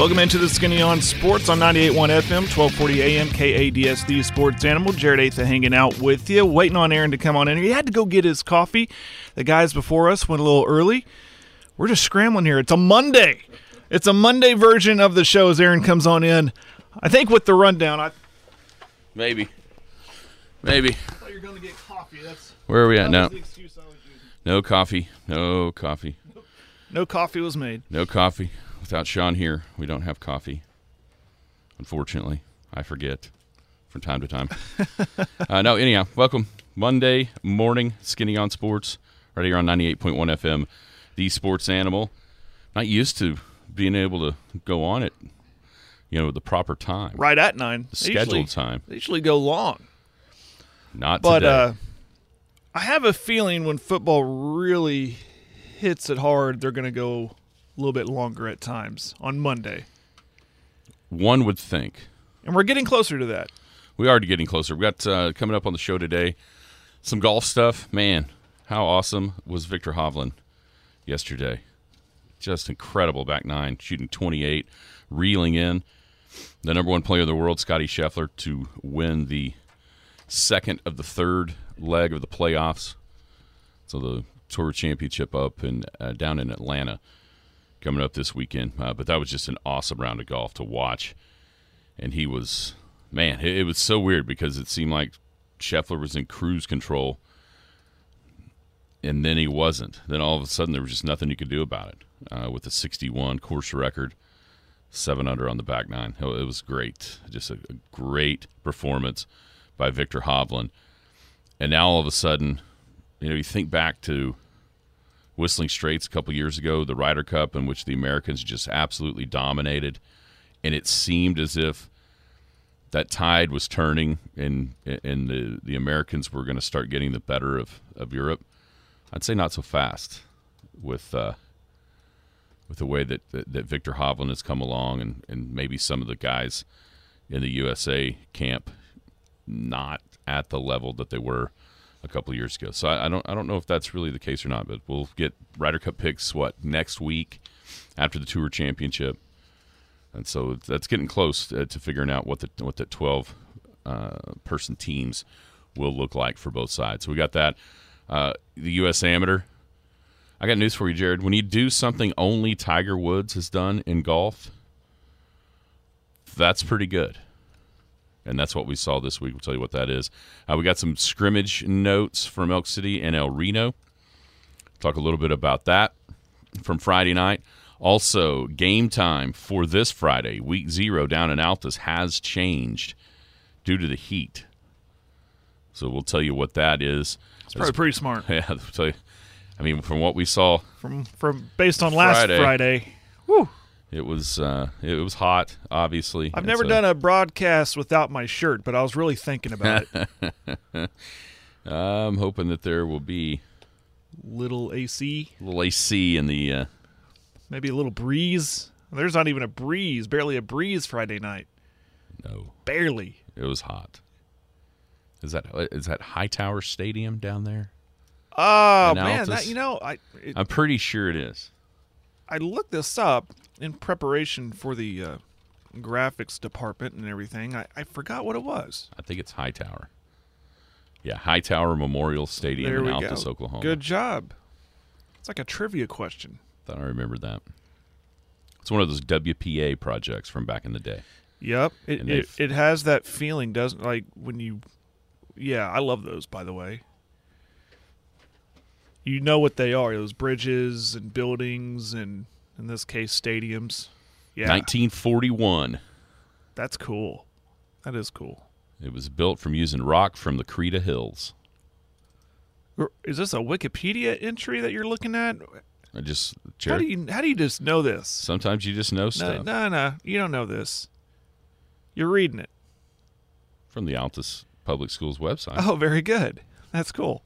Welcome into the Skinny on Sports on 98.1 FM, 1240 AM, KADSD Sports Animal. Jared Atha hanging out with you, waiting on Aaron to come on in. He had to go get his coffee. The guys before us went a little early. We're just scrambling here. It's a Monday. It's a Monday version of the show as Aaron comes on in. I think with the rundown, I Maybe. Maybe. thought you were going to get coffee. That's Where are we at now? was the excuse I was using. No coffee. No coffee. No coffee was made. No coffee. Without Sean here, we don't have coffee. Unfortunately, I forget from time to time. uh, no, anyhow, welcome. Monday morning, Skinny on Sports, right here on 98.1 FM, the sports animal. Not used to being able to go on it, you know, the proper time. Right at nine. The They usually- scheduled time. They usually go long. Not But today. uh, I have a feeling when football really hits it hard, they're going to go a little bit longer at times on Monday. One would think. And we're getting closer to that. We are getting closer. We got uh, coming up on the show today some golf stuff. Man, how awesome was Viktor Hovland yesterday? Just incredible back nine, shooting 28, reeling in the number one player in the world, Scotty Scheffler, to win the second of the third leg of the playoffs. So the Tour Championship up and uh, down in Atlanta coming up this weekend. Uh, but that was just an awesome round of golf to watch. And he was man it, it was so weird because it seemed like Scheffler was in cruise control and then he wasn't. Then all of a sudden there was just nothing you could do about it uh, with a 61 course record seven under on the back nine. It was great. Just a, a great performance by Viktor Hovland. And now all of a sudden you know you think back to Whistling Straits a couple years ago the Ryder Cup in which the Americans just absolutely dominated and it seemed as if that tide was turning and and the the Americans were going to start getting the better of, of Europe. I'd say not so fast with uh, with the way that, that, that Viktor Hovland has come along and, and maybe some of the guys in the USA camp not at the level that they were a couple years ago. So I, I don't I don't know if that's really the case or not, but we'll get Ryder Cup picks what next week after the Tour Championship and so that's getting close uh, to figuring out what the what the twelve uh, person teams will look like for both sides. So we got that. Uh, the U.S. Amateur. I got news for you, Jared. When you do something only Tiger Woods has done in golf, that's pretty good. And that's what we saw this week. We'll tell you what that is. Uh, we got some scrimmage notes from Elk City and El Reno. Talk a little bit about that from Friday night. Also, game time for this Friday, week zero down in Altus, has changed due to the heat. So we'll tell you what that is. It's probably pretty smart. Yeah, I'll tell you. I mean, from what we saw, From from based on last Friday. Friday. Whew. It was uh, it was hot. Obviously, I've never so- done a broadcast without my shirt, but I was really thinking about it. I'm hoping that there will be little AC, little AC in the. Uh, maybe a little breeze. There's not even a breeze, barely a breeze Friday night. no, Barely. it was hot. Is that is that Hightower Stadium down there? Oh man, that, you know, I it, I'm pretty sure it is. I looked this up in preparation for the uh, graphics department and everything. I, I forgot what it was. I think it's Hightower. Yeah, Hightower Memorial Stadium There in Altus, go. Oklahoma. Good job. It's like a trivia question. Thought I remembered that. It's one of those WPA projects from back in the day. Yep. It, it it has that feeling, doesn't like when you Yeah, I love those by the way. You know what they are, those bridges and buildings and in this case stadiums. Yeah. 1941. That's cool. That is cool. It was built from using rock from the Creta Hills. Is this a Wikipedia entry that you're looking at? I just How do you how do you just know this? sometimes you just know No, stuff no, no. You don't know this. You're reading it. from the Altus Public Schools website. Oh, very good. That's cool.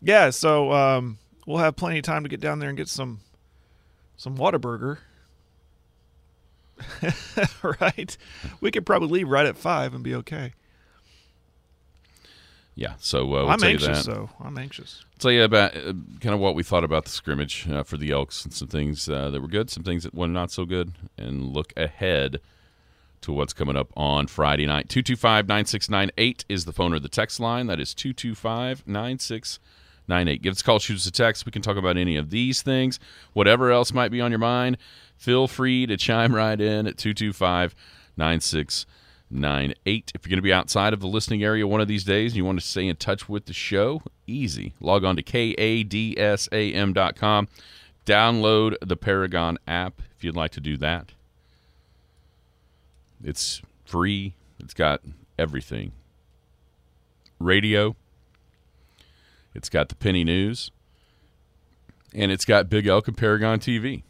Yeah, so um, we'll have plenty of time to get down there and get some some Whataburger. right? We could probably leave right at five and be okay. Yeah, so uh, we'll I'm anxious, though. I'm anxious. tell you about uh, kind of what we thought about the scrimmage uh, for the Elks and some things uh, that were good, some things that were not so good, and look ahead to what's coming up on Friday night. 225 9698 is the phone or the text line. That is 225 9698. Give us a call, shoot us a text. We can talk about any of these things. Whatever else might be on your mind, feel free to chime right in at 225 9698. If you're going to be outside of the listening area one of these days and you want to stay in touch with the show, easy. Log on to kadsam.com. Download the Paragon app if you'd like to do that. It's free. It's got everything. Radio. It's got the Penny News. And it's got Big Elk and Paragon TV.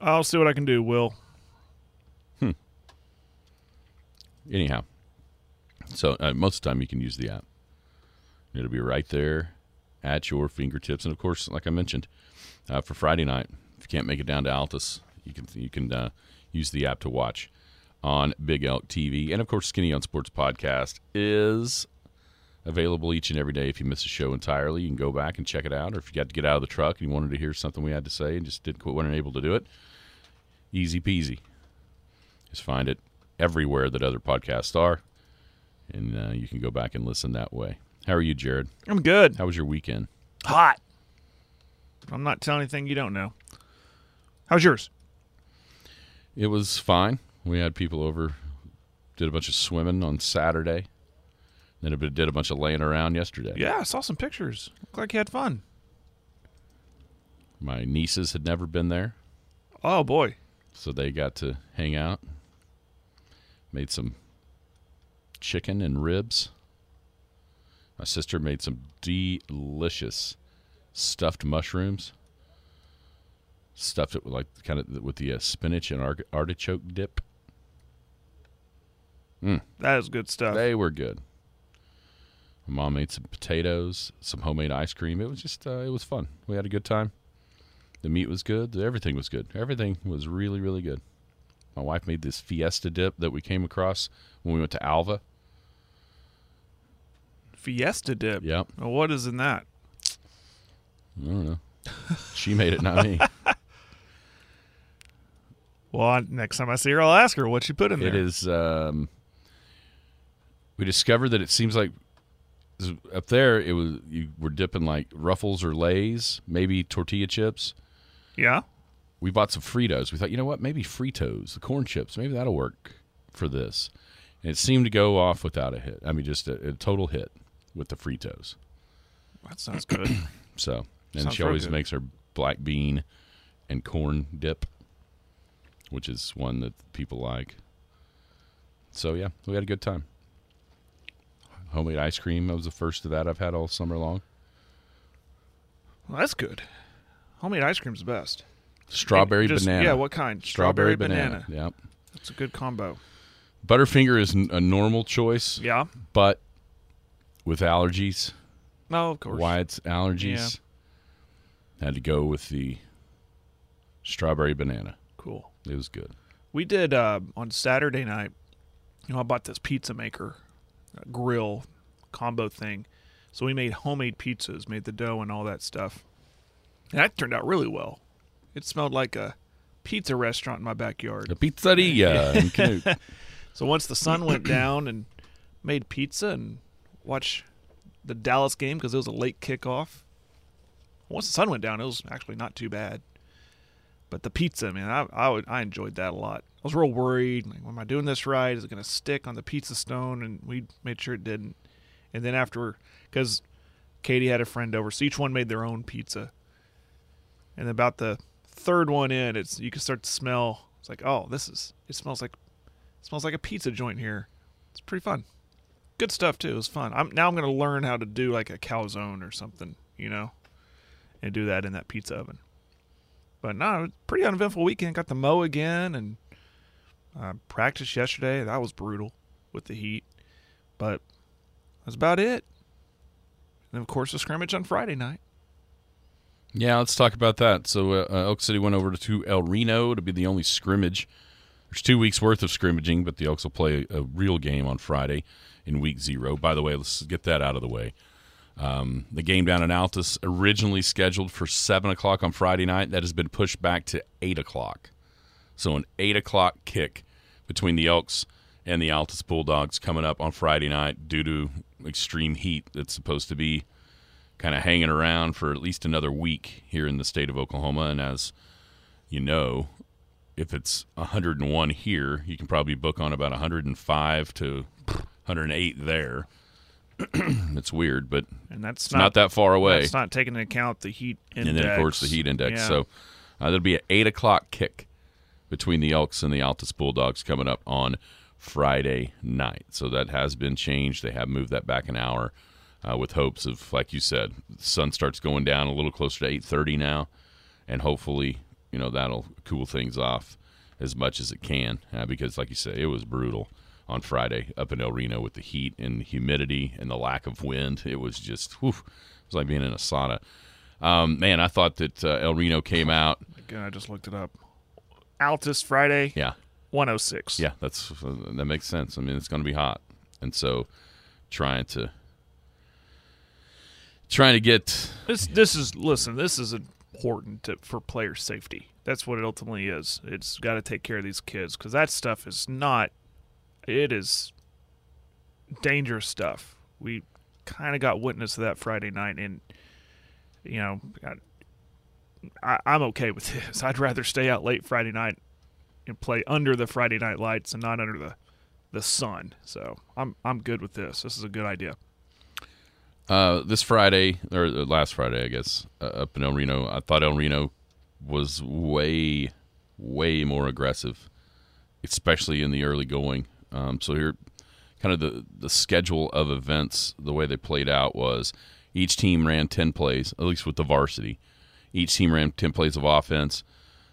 I'll see what I can do, Will. Hmm. Anyhow, so uh, most of the time you can use the app. It'll be right there at your fingertips. And of course, like I mentioned, uh, for Friday night, if you can't make it down to Altus, you can you can uh, use the app to watch on Big Elk TV. And of course, Skinny on Sports podcast is available each and every day. If you miss a show entirely, you can go back and check it out. Or if you got to get out of the truck and you wanted to hear something we had to say and just didn't weren't able to do it, easy peasy. Just find it everywhere that other podcasts are, and uh, you can go back and listen that way. How are you, Jared? I'm good. How was your weekend? Hot. I'm not telling anything you don't know. How's yours? It was fine. We had people over, did a bunch of swimming on Saturday, then did a bunch of laying around yesterday. Yeah, I saw some pictures. Looked like you had fun. My nieces had never been there, Oh boy. so they got to hang out. Made some chicken and ribs. My sister made some delicious stuffed mushrooms. Stuffed it with like kind of with the uh, spinach and artichoke dip. That is good stuff. They were good. My mom made some potatoes, some homemade ice cream. It was just, uh, it was fun. We had a good time. The meat was good. Everything was good. Everything was really, really good. My wife made this fiesta dip that we came across when we went to Alva. Fiesta dip. Yep. Well, what is in that? I don't know. She made it, not me. Well, next time I see her, I'll ask her what she put in there. It is. Um, we discovered that it seems like up there it was you were dipping like Ruffles or Lay's, maybe tortilla chips. Yeah. we bought some Fritos. We thought, you know what, maybe Fritos, the corn chips, maybe that'll work for this. And it seemed to go off without a hit. I mean, just a, a total hit with the Fritos. That sounds good. So, and Sounds she always good. makes her black bean and corn dip, which is one that people like. So yeah, we had a good time. Homemade ice cream. That was the first of that I've had all summer long. well, that's good. Homemade ice cream's the best. Strawberry Just- banana. Yeah, what kind? Strawberry, banana. Yep. That's a good combo. Butterfinger is a normal choice. Yeah. but with allergies, No, of course. Wyatt's allergies, had to go with the strawberry banana. Cool. It was good. We did uh, on Saturday night. You know, I bought this pizza maker, grill combo thing. So we made homemade pizzas, made the dough and all that stuff. And that turned out really well. It smelled like a pizza restaurant in my backyard. The pizzeria in Canute. So once the sun went down and made pizza and watched the Dallas game because it was a late kickoff. Once the sun went down, it was actually not too bad. But the pizza, man, I I, I enjoyed that a lot. I was real worried. Like, am I doing this right? Is it going to stick on the pizza stone? And we made sure it didn't. And then after, because Katie had a friend over, so each one made their own pizza. And about the third one in, it's you can start to smell. It's like, oh, this is. It smells like smells like a pizza joint here. It's pretty fun. Good stuff too. It was fun. I'm now I'm gonna learn how to do like a calzone or something, you know, and do that in that pizza oven. But no, pretty uneventful weekend. Got the mow again and Uh, practice yesterday, that was brutal with the heat, but that's about it. And of course, the scrimmage on Friday night. Yeah, let's talk about that. So uh, Elk City went over to El Reno to be the only scrimmage. There's two weeks worth of scrimmaging, but the Elks will play a real game on Friday in week zero. By the way, let's get that out of the way. Um, the game down in Altus originally scheduled for seven o'clock on Friday night. That has been pushed back to eight o'clock. So an eight o'clock kick between the Elks and the Altus Bulldogs coming up on Friday night due to extreme heat that's supposed to be kind of hanging around for at least another week here in the state of Oklahoma. And as you know, if it's 101 here, you can probably book on about 105 to 108 there. it's weird, but And that's it's not, not, that far away. It's not taking into account the heat index. and then, of course, the heat index. Yeah. So uh, there'll be an 8 o'clock kick between the Elks and the Altus Bulldogs coming up on Friday night. So that has been changed. They have moved that back an hour uh, with hopes of, like you said, the sun starts going down a little closer to 8.30 now, and hopefully, you know, that'll cool things off as much as it can uh, because, like you say, it was brutal on Friday up in El Reno with the heat and humidity and the lack of wind. It was just, whew, it was like being in a sauna. Um, man, I thought that uh, El Reno came out. Again, I just looked it up. Altus Friday, Yeah, 106. yeah, that's that makes sense. I mean, it's going to be hot, and so trying to trying to get This this is listen. This is important to, for player safety. That's what it ultimately is. It's got to take care of these kids because that stuff is not. It is dangerous stuff. We kind of got witness of that Friday night, and you know, I, I'm okay with this. I'd rather stay out late Friday night and play under the Friday night lights and not under the the sun. So I'm I'm good with this. This is a good idea. uh, this Friday or last Friday, I guess, uh, up in El Reno. I thought El Reno was way, way more aggressive, especially in the early going. Um, so here, kind of the the schedule of events, the way they played out was each team ran ten plays, at least with the varsity. Each team ran ten plays of offense.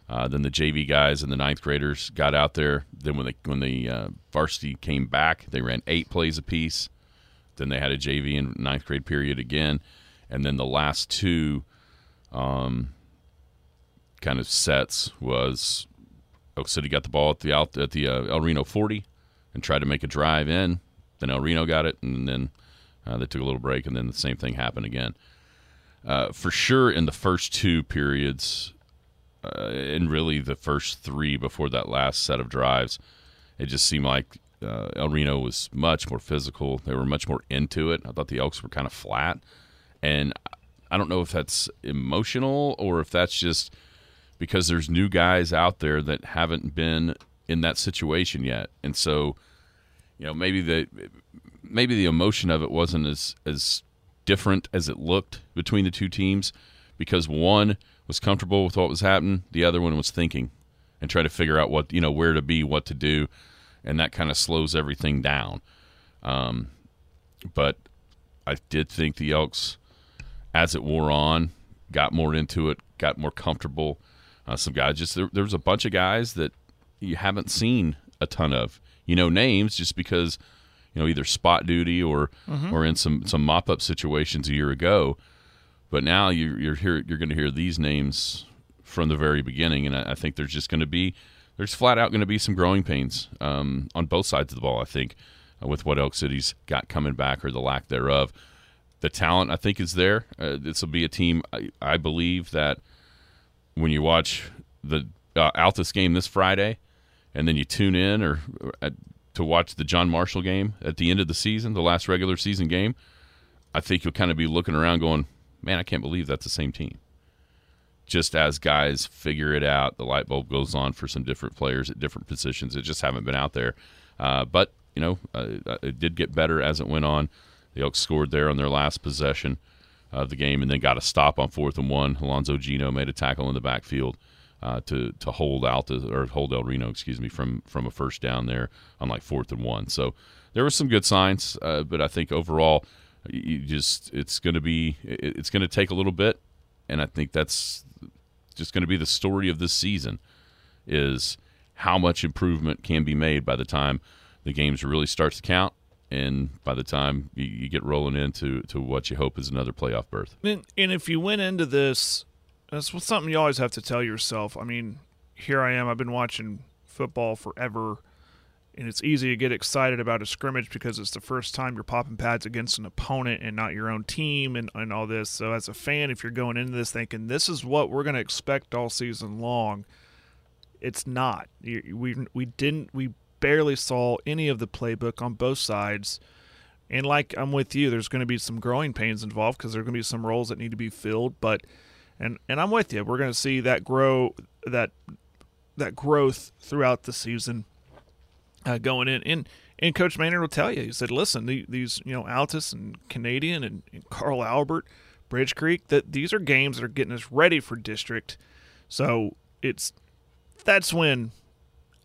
Uh, then the JV guys and the ninth graders got out there. Then when they when the uh, varsity came back, they ran eight plays apiece. Then they had a JV and ninth grade period again, and then the last two, um, kind of sets was Elk City got the ball at the out at the uh, El Reno forty, and tried to make a drive in. Then El Reno got it, and then uh, they took a little break, and then the same thing happened again. Uh, for sure, in the first two periods, uh, and really the first three before that last set of drives, it just seemed like uh, El Reno was much more physical. They were much more into it. I thought the Elks were kind of flat, and I don't know if that's emotional or if that's just because there's new guys out there that haven't been in that situation yet, and so you know maybe the maybe the emotion of it wasn't as as different as it looked between the two teams because one was comfortable with what was happening, the other one was thinking and trying to figure out what you know where to be, what to do, and that kind of slows everything down. Um, but I did think the Elks, as it wore on, got more into it, got more comfortable. Uh, some guys just there, there was a bunch of guys that you haven't seen a ton of. You know names just because you know either spot duty or or in some some mop up situations a year ago. But now you're you're here you're going to hear these names from the very beginning, and I, I think there's just going to be there's flat out going to be some growing pains um, on both sides of the ball. I think uh, with what Elk City's got coming back or the lack thereof. The talent I think is there. Uh, this will be a team I, I believe that when you watch the uh, Altus game this Friday, and then you tune in or, or at, to watch the John Marshall game at the end of the season, the last regular season game, I think you'll kind of be looking around going, man, I can't believe that's the same team. Just as guys figure it out, the light bulb goes on for some different players at different positions. It just haven't been out there. Uh, but, you know, uh, it did get better as it went on. The Elks scored there on their last possession of the game and then got a stop on fourth and one. Alonzo Gino made a tackle in the backfield uh, to to hold Alta or hold El Reno, excuse me, from from a first down there on like fourth and one. So there were some good signs, uh, but I think overall, you just it's going to be it- it's going to take a little bit, and I think that's just going to be the story of this season. Is how much improvement can be made by the time the games really starts to count and by the time you, you get rolling into to what you hope is another playoff berth. And, and if you went into this, that's something you always have to tell yourself. I mean, here I am. I've been watching football forever, and it's easy to get excited about a scrimmage because it's the first time you're popping pads against an opponent and not your own team and, and all this. So, as a fan, if you're going into this thinking this is what we're going to expect all season long, it's not. We we didn't we barely saw any of the playbook on both sides. And like I'm with you, there's going to be some growing pains involved because there are going to be some roles that need to be filled. But and and I'm with you. We're going to see that grow that that growth throughout the season uh, going in. And and Coach Maynard will tell you, he said, listen, the, these you know Altus and Canadian and, and Carl Albert, Bridge Creek, that these are games that are getting us ready for district. So it's that's when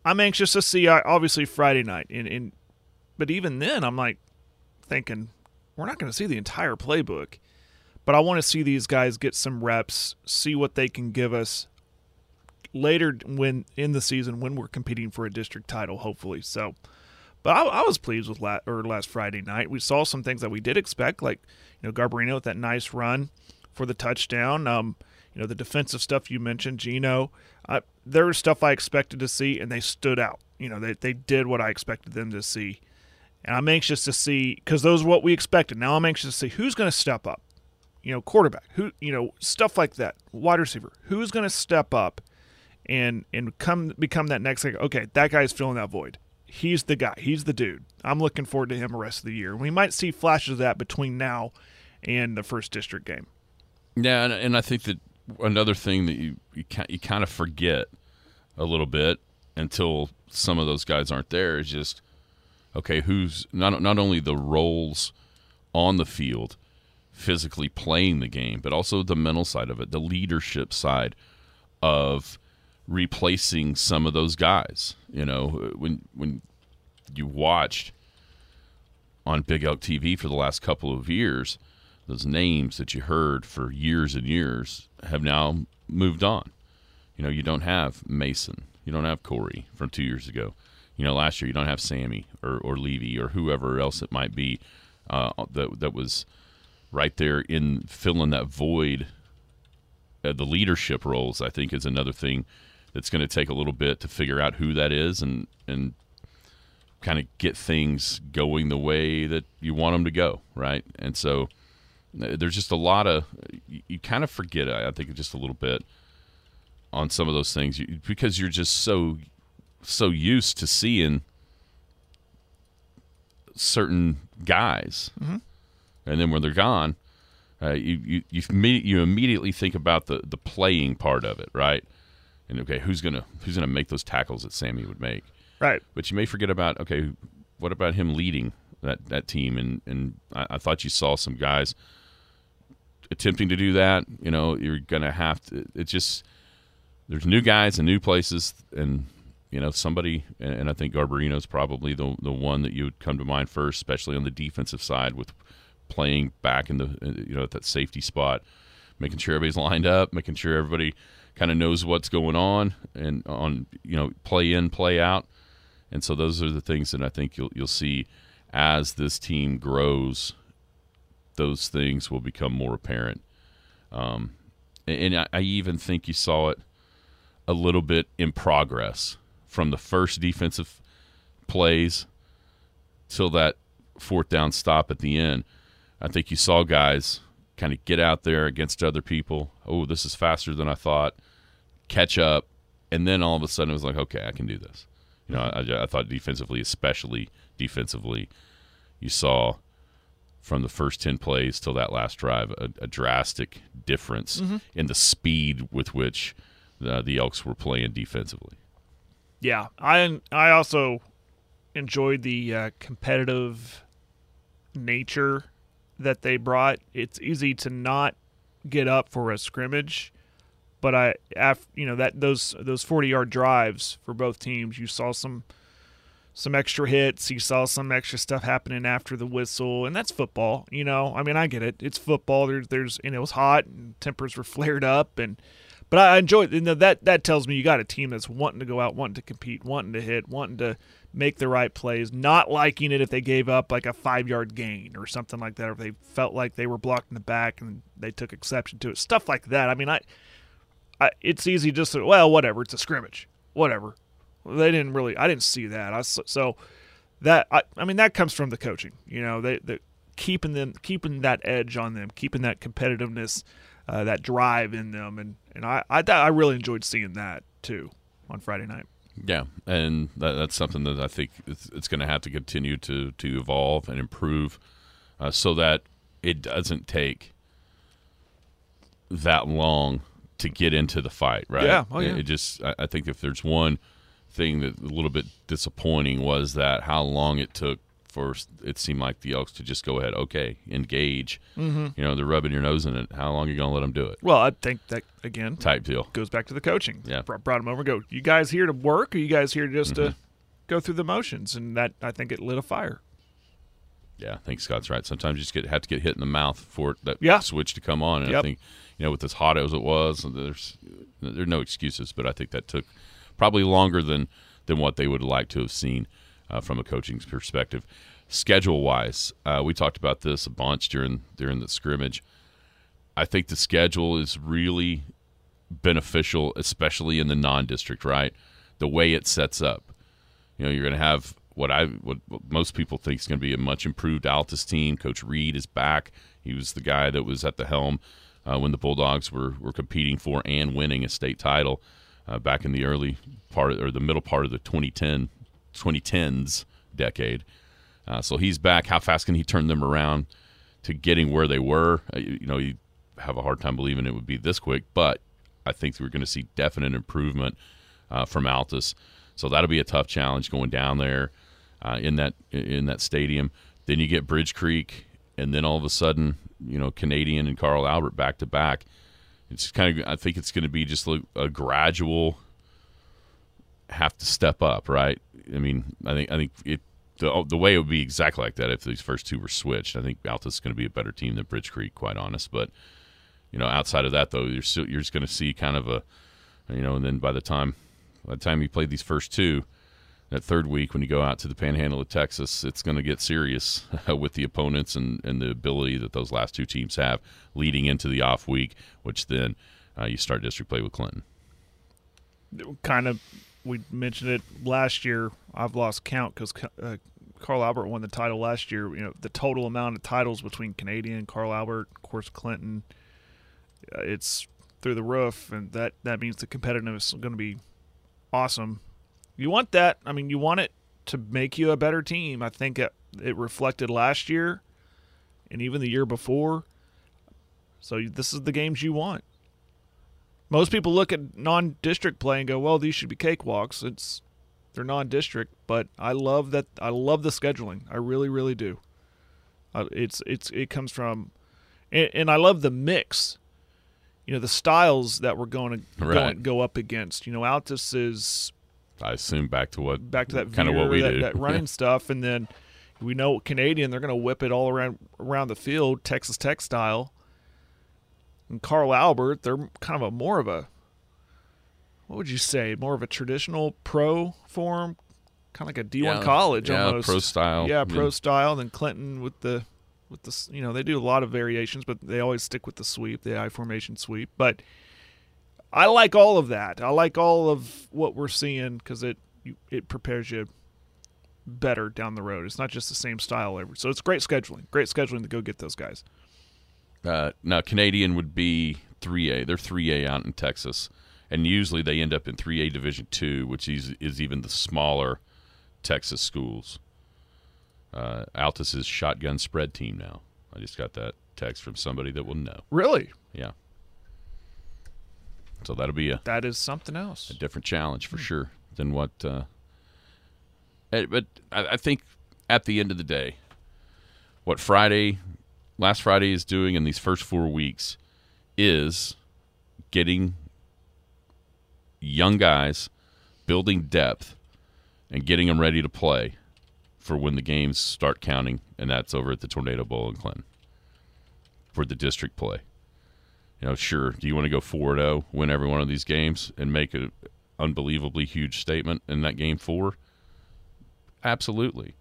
I'm anxious to see. Uh, obviously Friday night, and, and but even then, I'm like thinking we're not going to see the entire playbook, but I want to see these guys get some reps, see what they can give us later when in the season when we're competing for a district title, hopefully. So, but I, I was pleased with last or last Friday night. We saw some things that we did expect, like you know Garbarino with that nice run for the touchdown. Um, you know the defensive stuff you mentioned, Gino. Uh, there was stuff I expected to see, and they stood out. You know they they did what I expected them to see, and I'm anxious to see because those are what we expected. Now I'm anxious to see who's going to step up. You know, quarterback, who you know stuff like that, wide receiver, who's going to step up and and come become that next thing. Okay, that guy's filling that void. He's the guy. He's the dude. I'm looking forward to him the rest of the year. We might see flashes of that between now and the first district game. Yeah, and, and I think that another thing that you you, you kind of forget a little bit until some of those guys aren't there is just okay, who's not not only the roles on the field, physically playing the game, but also the mental side of it, the leadership side of replacing some of those guys. You know, when when you watched on Big Elk TV for the last couple of years, those names that you heard for years and years have now moved on. You know, you don't have Mason, you don't have Corey from two years ago. You know, last year you don't have Sammy or, or Levy or whoever else it might be uh, that that was right there in filling that void. Uh, the leadership roles, I think, is another thing that's going to take a little bit to figure out who that is and and kind of get things going the way that you want them to go, right? And so uh, there's just a lot of you, you kind of forget I think just a little bit on some of those things you, because you're just so so used to seeing certain guys, mm-hmm. And then when they're gone, uh, you you you, you immediately think about the the playing part of it, right? and okay, who's gonna who's gonna make those tackles that Sammy would make? Right. But you may forget about okay, what about him leading that that team? And and I, I thought you saw some guys attempting to do that. You know, you're gonna have to. It's just there's new guys and new places, and you know somebody. And, and I think Garbarino's probably the the one that you would come to mind first, especially on the defensive side with playing back in the you know at that safety spot, making sure everybody's lined up, making sure everybody kind of knows what's going on and on you know play in play out. And so those are the things that I think you'll you'll see as this team grows those things will become more apparent. Um, and I, I even think you saw it a little bit in progress from the first defensive plays till that fourth down stop at the end I think you saw guys kind of get out there against other people. Oh, this is faster than I thought catch up, and then all of a sudden it was like, okay, I can do this. You know, I, I thought defensively, especially defensively, you saw from the first 10 plays till that last drive a, a drastic difference mm-hmm. in the speed with which uh, the Elks were playing defensively. Yeah, I I also enjoyed the uh, competitive nature that they brought. It's easy to not get up for a scrimmage but I, after, you know that those those forty yard drives for both teams, you saw some some extra hits. You saw some extra stuff happening after the whistle, and that's football. You know, I mean, I get it. It's football. There's, there's, and it was hot, and tempers were flared up, and But I enjoy you know, that. That tells me you got a team that's wanting to go out, wanting to compete, wanting to hit, wanting to make the right plays, not liking it if they gave up like a five yard gain or something like that, or if they felt like they were blocked in the back and they took exception to it. Stuff like that. I mean, I, I it's easy just to well, whatever. It's a scrimmage, whatever. They didn't really. I didn't see that. I so that I, I mean that comes from the coaching. You know, they they keeping them keeping that edge on them, keeping that competitiveness, uh, that drive in them, and and I I I really enjoyed seeing that too on Friday night. Yeah, and that, that's something that I think it's, it's going to have to continue to to evolve and improve, uh, so that it doesn't take that long to get into the fight. Right? Yeah. Oh, yeah. It, it just I, I think if there's one thing that a little bit disappointing was that how long it took for it seemed like the Elks to just go ahead, okay, engage. Mm-hmm. You know, they're rubbing your nose in it. How long are you going to let them do it? Well, I think that again Type deal. goes back to the coaching. Yeah. Br- brought them over. and Go. You guys here to work? Or you guys here just Mm-hmm. to go through the motions? And that I think it lit a fire. Yeah, I think Scott's right. Sometimes you just get have to get hit in the mouth for that Yeah. switch to come on. And I think you know with as hot as it was, there's there are no excuses. But I think that took probably longer than than what they would like to have seen uh, from a coaching perspective. Schedule wise, uh, we talked about this a bunch during during the scrimmage. I think the schedule is really beneficial, especially in the non-district. Right, the way it sets up. You know, you're going to have what I what, most people think is going to be a much improved Altus team. Coach Reed is back. He was the guy that was at the helm uh, when the Bulldogs were were competing for and winning a state title uh, back in the early part or the middle part of the 2010 2010s decade. Uh, so he's back. How fast can he turn them around to getting where they were? Uh, you, know, you have a hard time believing it would be this quick, but I think we're going to see definite improvement uh, from Altus. So that'll be a tough challenge going down there uh, in that in that stadium. Then you get Bridge Creek, and then all of a sudden, you know, Canadian and Carl Albert back to back. It's kind of I think it's going to be just a, a gradual have to step up, right? I mean, I think I think it the the way it would be exactly like that if these first two were switched. I think Altus is going to be a better team than Bridge Creek, quite honest. But you know, outside of that, though, you're still, you're just going to see kind of a you know, and then by the time by the time you play these first two, that third week when you go out to the Panhandle of Texas, it's going to get serious with the opponents and and the ability that those last two teams have leading into the off week, which then uh, you start district play with Clinton. kind of we mentioned it last year. I've lost count because uh, Carl Albert won the title last year. You know the total amount of titles between Canadian, Carl Albert, of course Clinton. Uh, it's through the roof, and that that means the competitiveness is going to be awesome. You want that. I mean, you want it to make you a better team. I think it, it reflected last year, and even the year before. So this is the games you want. Most people look at non-district play and go, "Well, these should be cakewalks." It's they're non-district, but I love that. I love the scheduling. I really, really do. Uh, it's it's it comes from, and, and I love the mix. You know, the styles that we're going to Right. go up against. You know, Altus is I assume back to what back to that kind of what we that, do. that running stuff, and then we know Canadian they're going to whip it all around around the field, Texas Tech style. And Carl Albert, they're kind of a more of a what would you say, more of a traditional pro form, kind of like a D one Yeah, college yeah, almost, pro style. yeah, pro Yeah. style. Then Clinton with the with the you know they do a lot of variations, but they always stick with the sweep, the I formation sweep, but. I like all of that. I like all of what we're seeing because it it prepares you better down the road. It's not just the same style every. So it's great scheduling. Great scheduling to go get those guys. Uh, now Canadian would be 3A. They're 3A out in Texas, and usually they end up in 3A Division Two, which is is even the smaller Texas schools. Uh, Altus is shotgun spread team now. I just got that text from somebody that will know. Really, Yeah. So that'll be a, that is something else. a different challenge for sure than what. Uh, eh, but I, I think at the end of the day, what Friday, last Friday is doing in these first four weeks is getting young guys, building depth, and getting them ready to play for when the games start counting, and that's over at the Tornado Bowl in Clinton for the district play. You know, sure. Do you want to go 4 0, win every one of these games, and make an unbelievably huge statement in that game four? Absolutely.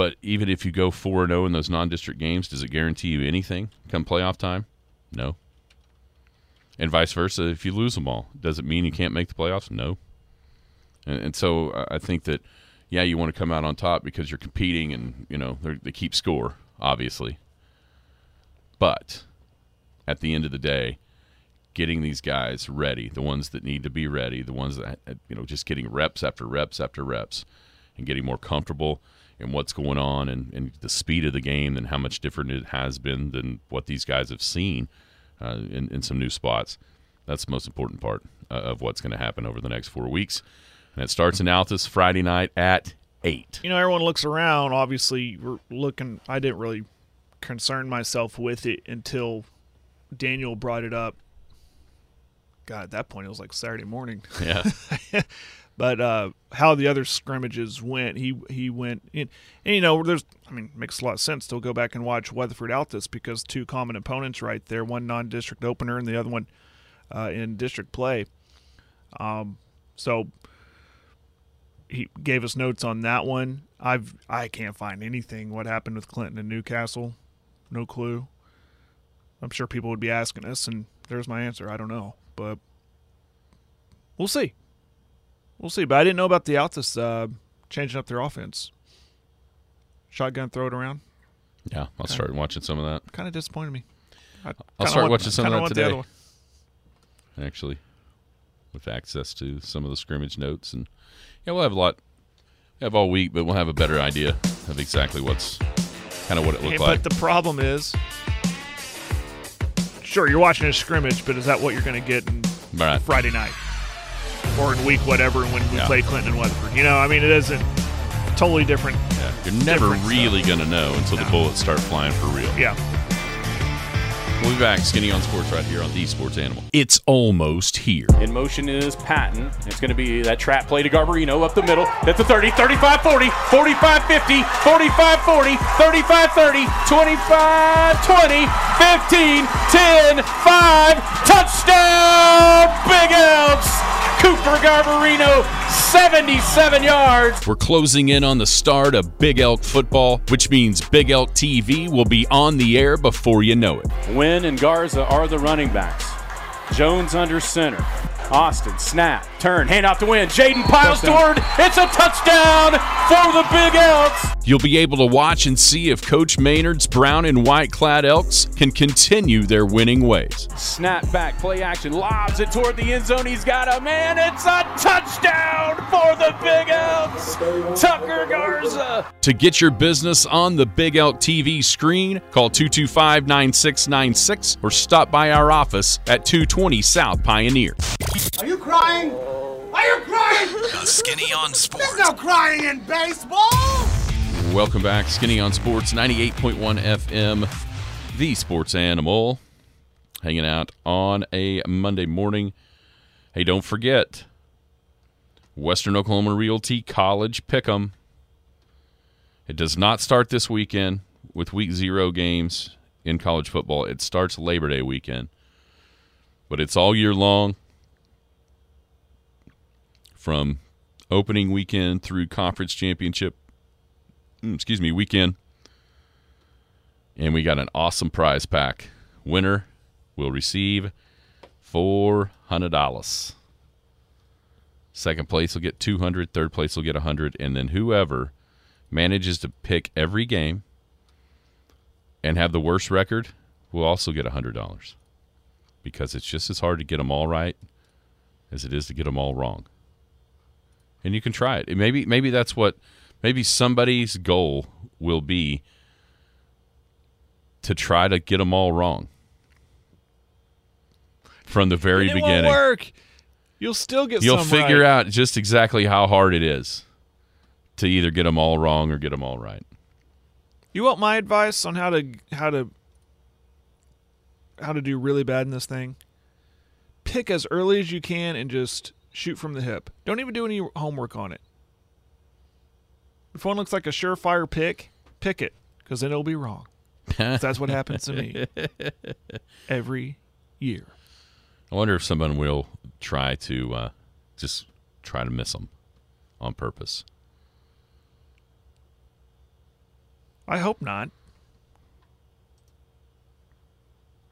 But even if you go 4 0 in those non district games, does it guarantee you anything come playoff time? No. And vice versa, if you lose them all, does it mean you can't make the playoffs? No. And, and so I think that, yeah, you want to come out on top because you're competing and, you know, they keep score, obviously. But at the end of the day, getting these guys ready, the ones that need to be ready, the ones that, you know, just getting reps after reps after reps and getting more comfortable in what's going on and, and the speed of the game and how much different it has been than what these guys have seen uh, in, in some new spots. That's the most important part uh, of what's going to happen over the next four weeks. And it starts in Altus Friday night at 8. You know, everyone looks around. Obviously, we're looking. I didn't really concern myself with it until Daniel brought it up. God, at that point, it was like Saturday morning. Yeah. but uh, how the other scrimmages went, he he went in, and you know, there's, I mean, makes a lot of sense to go back and watch Weatherford Altus because two common opponents right there, one non-district opener and the other one uh, in district play. Um, so he gave us notes on that one. I've I can't find anything. What happened with Clinton and Newcastle? No clue. I'm sure people would be asking us, and there's my answer. I don't know, but we'll see. We'll see. But I didn't know about the Altus uh, changing up their offense. Shotgun, throw it around. Yeah, I'll okay. start watching some of that. Kind of disappointed me. I I'll start want, watching some of that today. Actually, with access to some of the scrimmage notes, and yeah, we'll have a lot. We have all week, but we'll have a better idea of exactly what's kind of what it looked hey, like. But the problem is, sure, you're watching a scrimmage, but is that what you're going to get in right. Friday night or in week whatever when we yeah. play Clinton and Weatherford? You know, I mean, it isn't totally different. Yeah, you're never really going to know until no. the bullets start flying for real. Yeah. We'll be back, Skinny on Sports, right here on the Sports Animal. It's almost here. In motion is Patton. It's going to be that trap play to Garbarino up the middle. That's the 30, 35 40, 45 50, 45 40, 35 30, 25 20, 15 10 5. Touchdown, Big Elks! Cooper Garbarino, 77 yards. We're closing in on the start of Big Elk football, which means Big Elk TV will be on the air before you know it. Wynn and Garza are the running backs. Jones under center. Austin, snap, turn, hand off to Wynn. Jaden Piles toward. It's a touchdown for the Big Elks. You'll be able to watch and see if Coach Maynard's brown and white clad Elks can continue their winning ways. Snap back, play action, lobs it toward the end zone. He's got a man. It's a touchdown for the Big Elks. Tucker Garza. To get your business on the Big Elk TV screen, call 225 9696 or stop by our office at 220 South Pioneer. Are you crying? Are you crying? Skinny on Sports. There's no crying in baseball. Welcome back, Skinny on Sports, 98.1 FM, the sports animal, hanging out on a Monday morning. Hey, don't forget, Western Oklahoma Realty College Pick'em. It does not start this weekend with week zero games in college football. It starts Labor Day weekend, but it's all year long from opening weekend through conference championship, mm, excuse me, weekend. And we got an awesome prize pack. Winner will receive $400. Second place will get 200, third place will get 100, and then whoever manages to pick every game and have the worst record will also get $100 because it's just as hard to get them all right as it is to get them all wrong and you can try it. Maybe maybe that's what maybe somebody's goal will be to try to get them all wrong from the very it beginning. Won't work. You'll still get. You'll figure right. out just exactly how hard it is to either get them all wrong or get them all right. You want my advice on how to how to how to do really bad in this thing? Pick as early as you can and just shoot from the hip. Don't even do any homework on it. If one looks like a surefire pick, pick it, because then it'll be wrong. That's what happens to me every year. I wonder if someone will try to uh, just try to miss them on purpose. I hope not.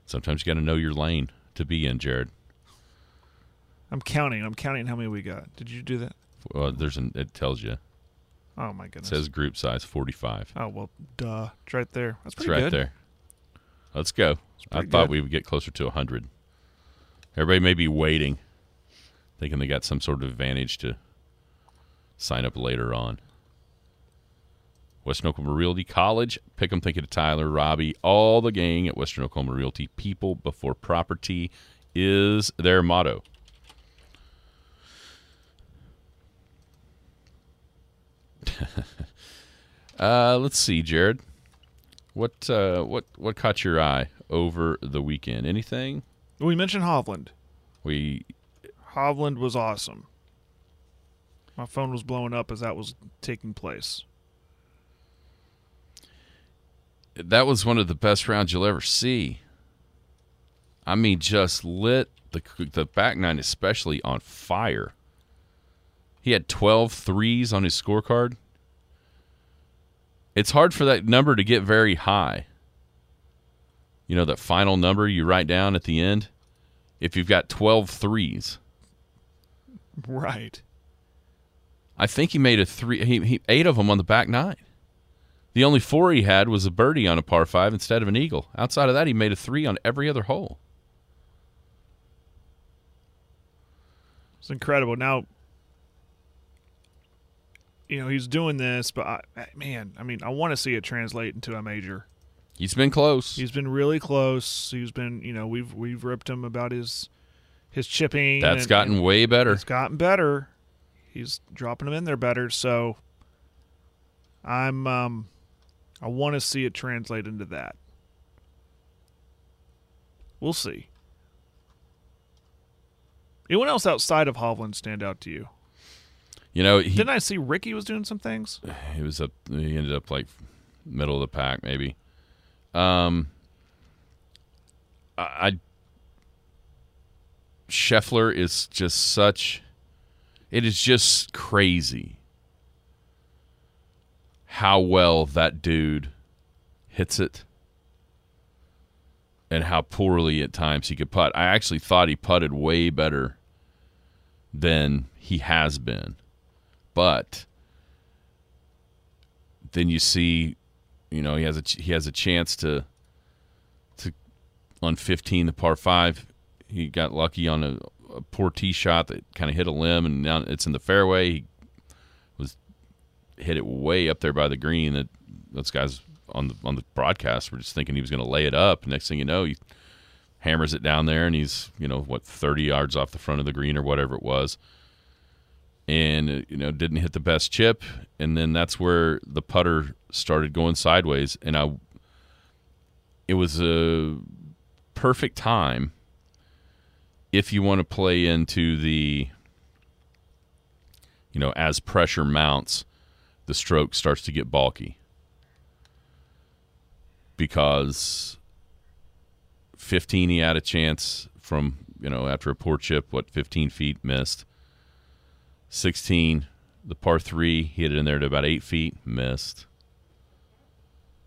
Sometimes you got to know your lane to be in, Jared. I'm counting. I'm counting how many we got. Did you do that? Well, there's an it tells you. Oh my goodness. It says group size 45. oh well, duh. It's right there. That's It's right good. there. Let's go. I thought good. we would get closer to 100. Everybody may be waiting, thinking they got some sort of advantage to sign up later on. Western Oklahoma Realty College. Pick 'em thinking of Tyler, Robbie, all the gang at Western Oklahoma Realty. People before property is their motto. uh, let's see, Jared. What uh, what what caught your eye over the weekend? Anything? We mentioned Hovland. We Hovland was awesome. My phone was blowing up as that was taking place. that was one of the best rounds you'll ever see. I mean, just lit the the back nine especially on fire. He had 12 threes on his scorecard. It's hard for that number to get very high. You know, that final number you write down at the end. If you've got 12 threes, Right. I think he made a three, he, he eight of them on the back nine. The only four he had was a birdie on a par five instead of an eagle. Outside of that, he made a three on every other hole. It's incredible. Now, you know, he's doing this, but I, man, I mean, I want to see it translate into a major. He's been close. He's been really close. He's been, you know, we've we've ripped him about his his chipping. That's and- gotten and way better. It's gotten better. He's dropping them in there better. So I'm um I want to see it translate into that. We'll see. Anyone else outside of Hovland stand out to you? You know, he, Didn't I see Ricky was doing some things? he was up. He ended up like middle of the pack, maybe. Um, I, I Scheffler is just such. It is just crazy how well that dude hits it, and how poorly at times he could putt. I actually thought he putted way better than he has been, but then you see, you know, he has a he has a chance to to on 15 the par 5 he got lucky on a, a poor tee shot that kind of hit a limb and now it's in the fairway. He was hit it way up there by the green that those guys on the on the broadcast were just thinking he was going to lay it up. Next thing you know he hammers it down there and he's you know what 30 yards off the front of the green or whatever it was and uh, you know didn't hit the best chip. And then that's where the putter started going sideways. And I it was a perfect time if you want to play into the you know as pressure mounts the stroke starts to get bulky. Because 15 he had a chance from you know after a poor chip what 15 feet missed 16 the par 3 he hit it in there to about 8 feet missed.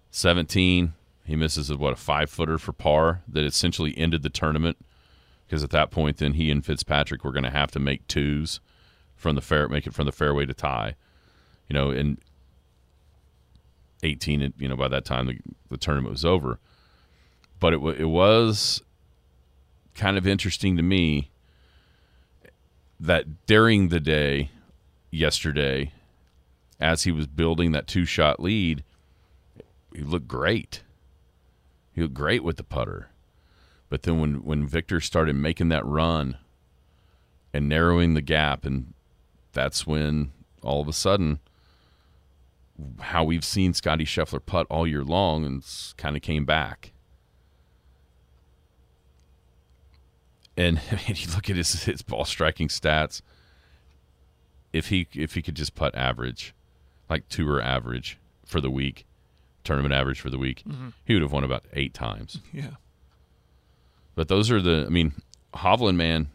17 he misses a, what a 5 footer for par that essentially ended the tournament because at that point then he and Fitzpatrick were going to have to make twos from the fair make it from the fairway to tie. You know and 18 you know by that time the, the tournament was over. But it, wa it was kind of interesting to me that during the day yesterday as he was building that two shot lead he looked great he looked great with the putter but then when when Viktor started making that run and narrowing the gap and that's when all of a sudden how we've seen Scottie Scheffler putt all year long and kind of came back. And you look at his his ball striking stats. If he if he could just putt average, like tour average for the week, tournament average for the week, mm-hmm. he would have won about eight times. Yeah. But those are the. I mean, Hovland, man,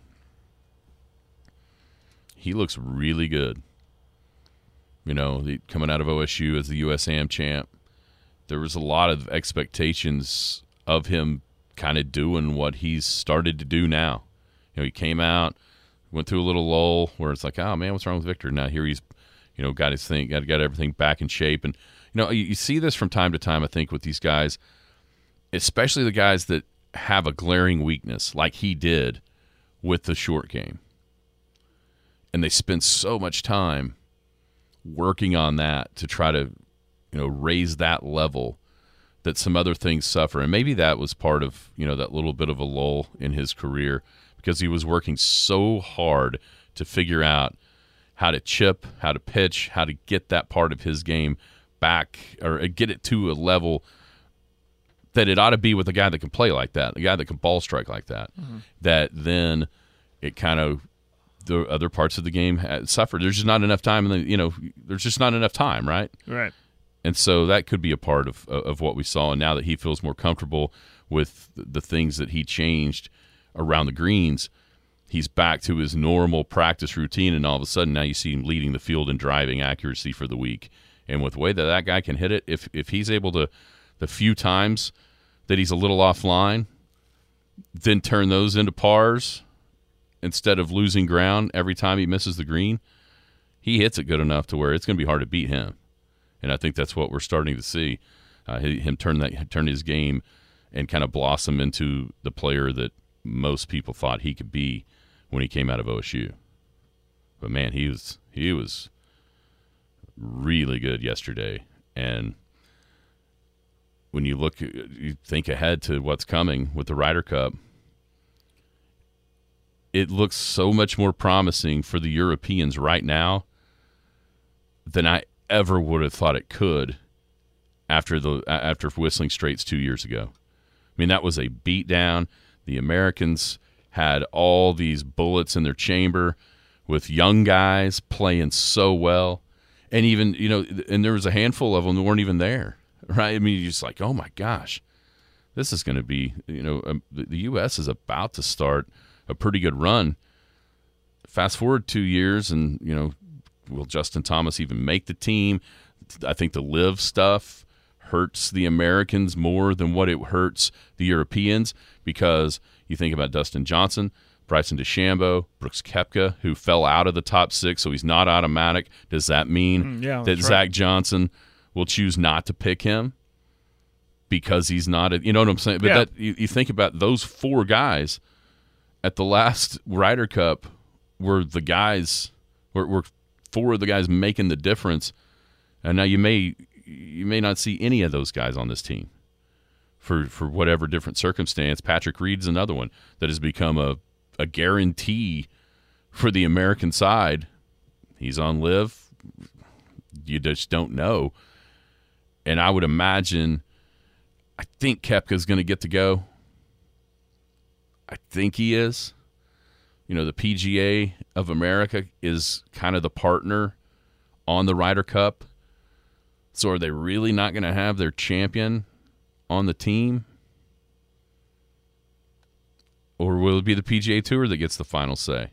he looks really good. You know, the, coming out of OSU as the USAM champ, there was a lot of expectations of him kind of doing what he's started to do now. You know, he came out, went through a little lull where it's like, oh man, what's wrong with Viktor? Now here he's, you know, got his thing, got got everything back in shape, and you know, you, you see this from time to time. I think with these guys, especially the guys that have a glaring weakness, like he did with the short game, and they spend so much time working on that to try to, you know, raise that level that some other things suffer. And maybe that was part of, you know, that little bit of a lull in his career because he was working so hard to figure out how to chip, how to pitch, how to get that part of his game back or uh, get it to a level that it ought to be with a guy that can play like that, a guy that can ball strike like that. Mm-hmm. That then it kind of the other parts of the game suffered. There's just not enough time, and you know, there's just not enough time, right? Right. And so that could be a part of uh, of what we saw. And now that he feels more comfortable with the things that he changed around the greens, he's back to his normal practice routine. And all of a sudden, now you see him leading the field in driving accuracy for the week. And with the way that that guy can hit it, if if he's able to, the few times that he's a little offline, then turn those into pars instead of losing ground every time he misses the green, he hits it good enough to where it's going to be hard to beat him. And I think that's what we're starting to see uh, him turn that turn his game and kind of blossom into the player that most people thought he could be when he came out of OSU. But man, he was he was really good yesterday, and when you look, you think ahead to what's coming with the Ryder Cup. It looks so much more promising for the Europeans right now than I ever would have thought it could after the after Whistling Straits two years ago. I mean, that was a beatdown. The Americans had all these bullets in their chamber with young guys playing so well, and even you know, and there was a handful of them that weren't even there, right? I mean, you're just like, oh my gosh, this is going to be, you know, um, the, the U.S. is about to start a pretty good run. Fast forward two years, and you know, will Justin Thomas even make the team? I think the LIV stuff hurts the Americans more than what it hurts the Europeans because you think about Dustin Johnson, Bryson DeChambeau, Brooks Koepka, who fell out of the top six, so he's not automatic. Does that mean Mm, yeah, that that's Zach right. Johnson will choose not to pick him because he's not? A, you know what I'm saying? But Yeah. that you, you think about those four guys at the last Ryder Cup were the guys were, were four of the guys making the difference, and now you may you may not see any of those guys on this team for for whatever different circumstance. Patrick Reed's another one that has become a a guarantee for the American side. He's on LIV. You just don't know. And I would imagine I think Koepka's going to get to go. I think he is. You know, the PGA of America is kind of the partner on the Ryder Cup. So are they really not going to have their champion on the team? Or will it be the PGA Tour that gets the final say?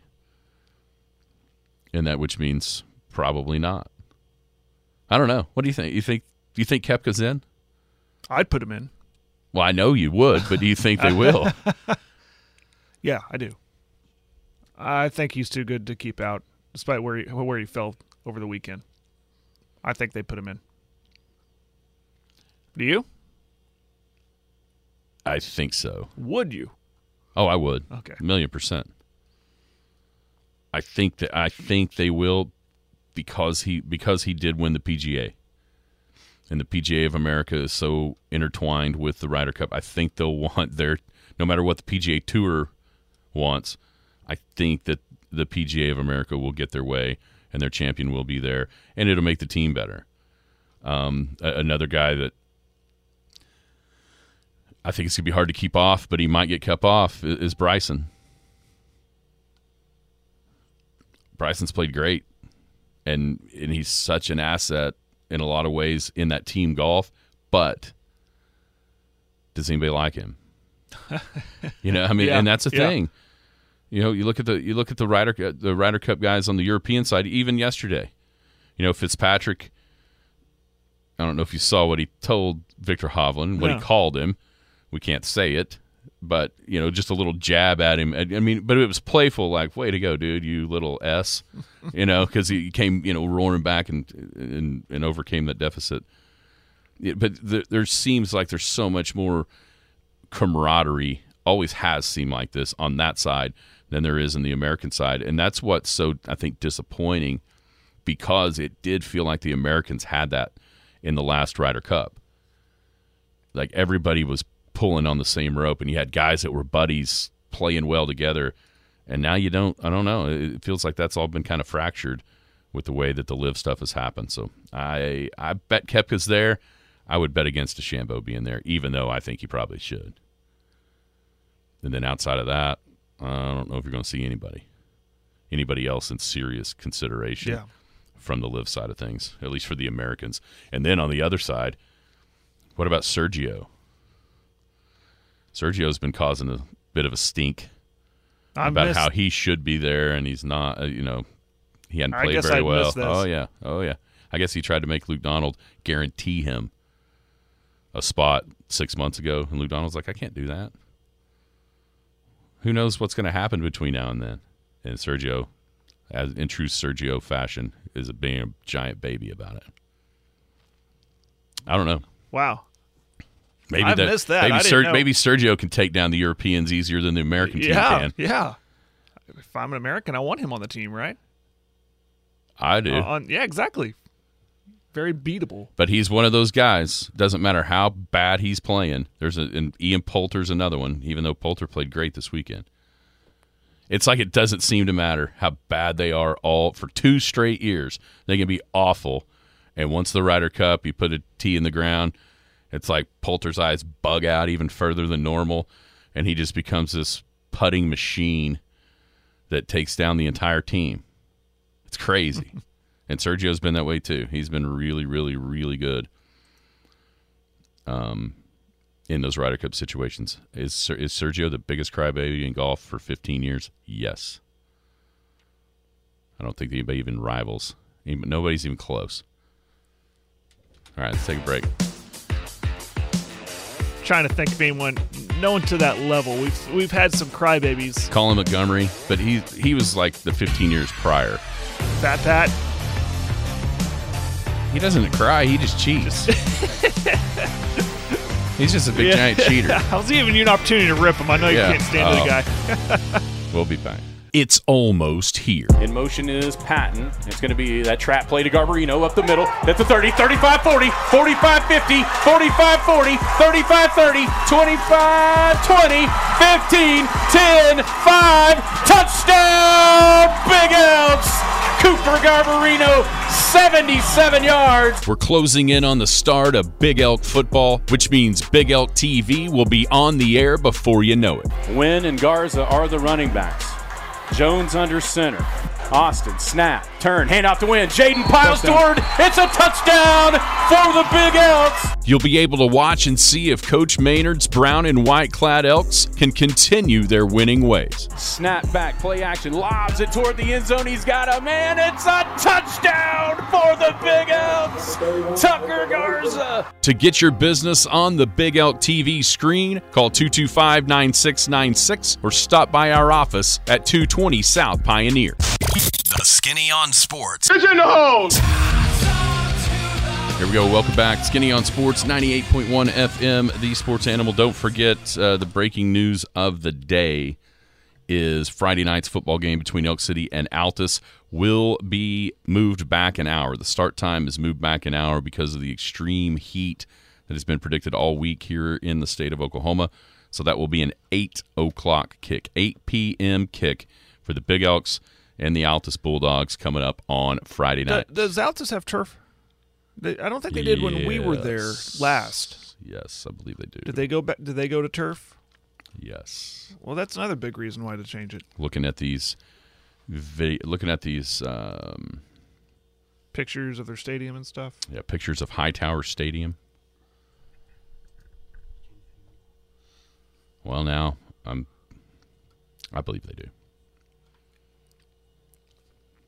And that which means probably not. I don't know. What do you think? You think do you think Koepka's in? I'd put him in. Well, I know you would, but do you think they will? Yeah, I do. I think he's too good to keep out, despite where he, where he fell over the weekend. I think they put him in. Do you? I think so. Would you? Oh, I would. Okay. A million percent. I think that I think they will because he because he did win the PGA. And the PGA of America is so intertwined with the Ryder Cup. I think they'll want their no matter what the PGA Tour wants, I think that the PGA of America will get their way and their champion will be there and it'll make the team better. Um, a- another guy that I think it's gonna be hard to keep off, but he might get kept off is Bryson. Bryson's played great, and and he's such an asset in a lot of ways in that team golf. but does anybody like him? you know, I mean, Yeah, and that's the yeah. thing. You know, you look at the you look at the Ryder uh, the Ryder Cup guys on the European side. Even yesterday, you know, Fitzpatrick. I don't know if you saw what he told Viktor Hovland, what No. he called him. We can't say it, but you know, just a little jab at him. I I mean, but it was playful, like "Way to go, dude, you little s," you know, because he came, you know, roaring back and and, and overcame that deficit. Yeah, but there, there seems like there's so much more camaraderie. Always has seemed like this on that side than there is in the American side, and that's what's so I think disappointing because it did feel like the Americans had that in the last Ryder Cup. Like everybody was pulling on the same rope, and you had guys that were buddies playing well together. And now you don't. I don't know. It feels like that's all been kind of fractured with the way that the LIV stuff has happened. So I I bet Koepka's there. I would bet against DeChambeau being there, even though I think he probably should. And then outside of that, I don't know if you're going to see anybody, anybody else in serious consideration Yeah. from the LIV side of things, at least for the Americans. And then on the other side, what about Sergio? Sergio's been causing a bit of a stink I about missed, how he should be there and he's not. Uh, you know, he hadn't played very I well. Oh yeah, oh yeah. I guess he tried to make Luke Donald guarantee him a spot six months ago, and Luke Donald's like, I can't do that. Who knows what's going to happen between now and then? And Sergio, as in true Sergio fashion, is being a giant baby about it. I don't know. wow. Maybe I that, missed that. Maybe, didn't maybe Sergio can take down the Europeans easier than the American team Yeah, can. yeah. If I'm an American, I want him on the team, right? I do. Uh, on, yeah, exactly. Very beatable. but he's one of those guys. Doesn't matter how bad he's playing. There's a and Ian Poulter's another one. Even though Poulter played great this weekend, it's like it doesn't seem to matter how bad they are. All for two straight years, they can be awful. And once the Ryder Cup, you put a tee in the ground, it's like Poulter's eyes bug out even further than normal, and he just becomes this putting machine that takes down the entire team. It's crazy. and Sergio's been that way too. He's been really, really, really good. Um, in those Ryder Cup situations, is is Sergio the biggest crybaby in golf for 15 years? Yes. I don't think anybody even rivals. Even, nobody's even close. All right, let's take a break. Trying to think of anyone, no one to that level. We've we've had some crybabies. Colin Montgomerie, but he he was like the 15 years prior. Fat Pat. He doesn't cry. He just cheats. He's just a big giant cheater. I was giving you an opportunity to rip him. I know you Yeah. can't stand Oh. the guy. We'll be back. It's almost here. In motion is Patton. It's going to be that trap play to Garbarino up the middle. That's a 30, 35 40, 45 50, 45 40, 35 30, 25 20, 15 10 5. Touchdown! Big Elks! Cooper Garbarino, 77 yards. We're closing in on the start of Big Elk football, which means Big Elk TV will be on the air before you know it. Wynn and Garza are the running backs. Jones under center. Austin, snap, turn, hand off to Wynn. Jaden piles toward. It's a touchdown for the Big Elks. You'll be able to watch and see if Coach Maynard's brown and white clad Elks can continue their winning ways. Snap back, play action, lobs it toward the end zone. He's got a man. It's a touchdown for the Big Elks. Tucker Garza. To get your business on the Big Elk TV screen, call 225 9696 or stop by our office at 220 South Pioneer. The Skinny on Sports. Here we go. Welcome back. Skinny on Sports 98.1 FM, the sports animal. Don't forget uh, the breaking news of the day is Friday night's football game between Elk City and Altus will be moved back an hour. The start time is moved back an hour because of the extreme heat that has been predicted all week here in the state of Oklahoma. So that will be an 8 o'clock kick, 8 p.m. kick for the Big Elks and the Altus Bulldogs coming up on Friday night. does Altus have turf? They, I don't think they did yes. when we were there last. Yes, I believe they do. Did they go back? Did they go to turf? Yes. Well, that's another big reason why to change it. Looking at these, looking at these um, pictures of their stadium and stuff. Yeah, pictures of Hightower Stadium. Well, now I'm. I believe they do.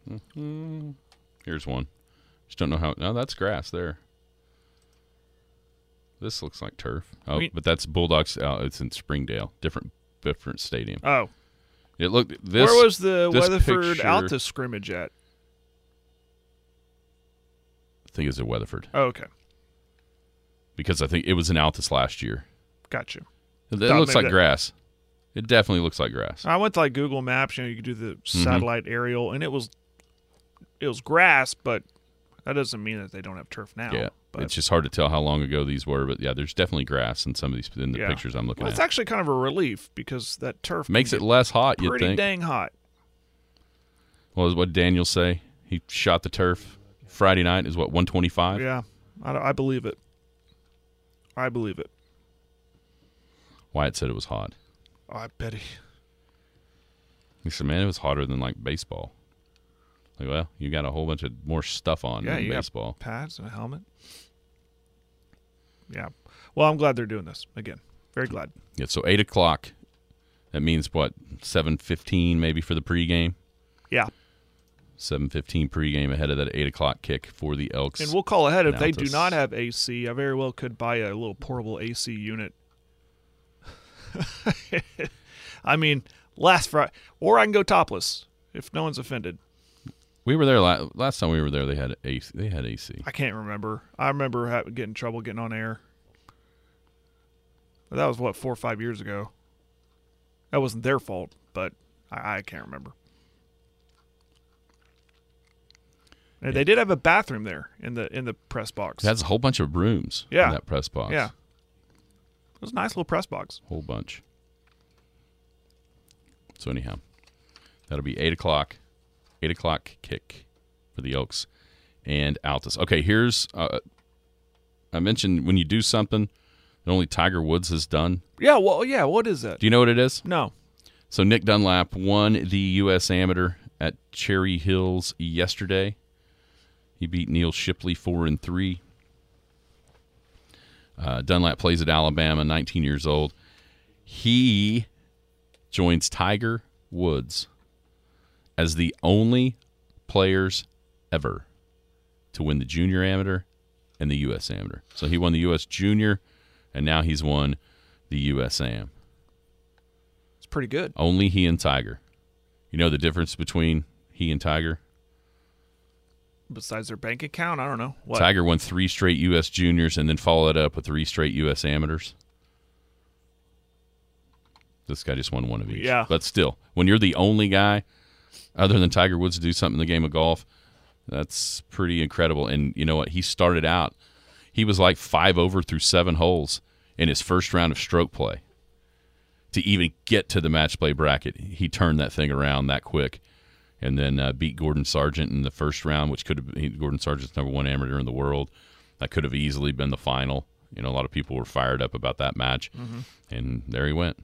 Mhm. Here's one. Just don't know how. No, that's grass there. This looks like turf. Oh, We- but that's Bulldogs. Uh, it's in Springdale, different different stadium. Oh, It looked. This, where was the Weatherford picture- Alta scrimmage at? I think it was at Weatherford Oh, okay, because I think it was in Altus last year. got you. It Thought looks like that- grass. It definitely looks like grass. I went to like Google Maps. You know, you could do the Mm-hmm. satellite aerial, and it was it was grass, but that doesn't mean that they don't have turf now. Yeah, but it's just hard to tell how long ago these were, but yeah, there's definitely grass in some of these in the yeah. pictures I'm looking well, it's actually kind of a relief because that turf Makes it less hot. Pretty think. dang hot. Well, what Daniel say? He shot the turf Friday night. Is what 125. Yeah, I, I believe it. I believe it. Wyatt said it was hot. Oh, I bet he. He said, "Man, it was hotter than like baseball." Like, well, you got a whole bunch of more stuff on Yeah, you got baseball. pads and a helmet. Yeah. Well, I'm glad they're doing this again. Very glad. Yeah, so eight o'clock. That means what? Seven fifteen, maybe for the pregame. Yeah. Seven fifteen pregame ahead of that eight o'clock kick for the Elks. And we'll call ahead if they do not have AC. I very well could buy a little portable AC unit. I mean, last Friday, or I can go topless if no one's offended. We were there la- last time. We were there. They had AC. They had AC. I can't remember. I remember ha- getting in trouble getting on air. But that was what four or five years ago. That wasn't their fault, but I, I can't remember. And They did have a bathroom there in the in the press box. It has a whole bunch of rooms. Yeah. in that press box. yeah, it was a nice little press box. whole bunch. So anyhow, that'll be eight o'clock. Eight o'clock kick for the Elks and Altus. Okay, here's uh, I mentioned when you do something that only Tiger Woods has done. Yeah, well, yeah. What is that? Do you know what it is? No. So Nick Dunlap won the U.S. Amateur at Cherry Hills yesterday. He beat Neal Shipley four and three. Uh, Dunlap plays at Alabama, 19 years old. He joins Tiger Woods as the only players ever to win the Junior Amateur and the U.S. Amateur. So he won the U.S. Junior, and now he's won the U.S. Am. It's pretty good. Only he and Tiger. You know the difference between he and Tiger? Besides their bank account, I don't know. What? Tiger won three straight U.S. juniors and then followed up with three straight U.S. amateurs. This guy just won one of each. Yeah. But still, when you're the only guy other than Tiger Woods to do something in the game of golf, that's pretty incredible. And you know what? He started out, he was like five over through seven holes in his first round of stroke play. To even get to the match play bracket, he turned that thing around that quick and then uh, beat Gordon Sargent in the first round, which could have been Gordon Sargent's number one amateur in the world. That could have easily been the final. You know, a lot of people were fired up about that match, and there he went,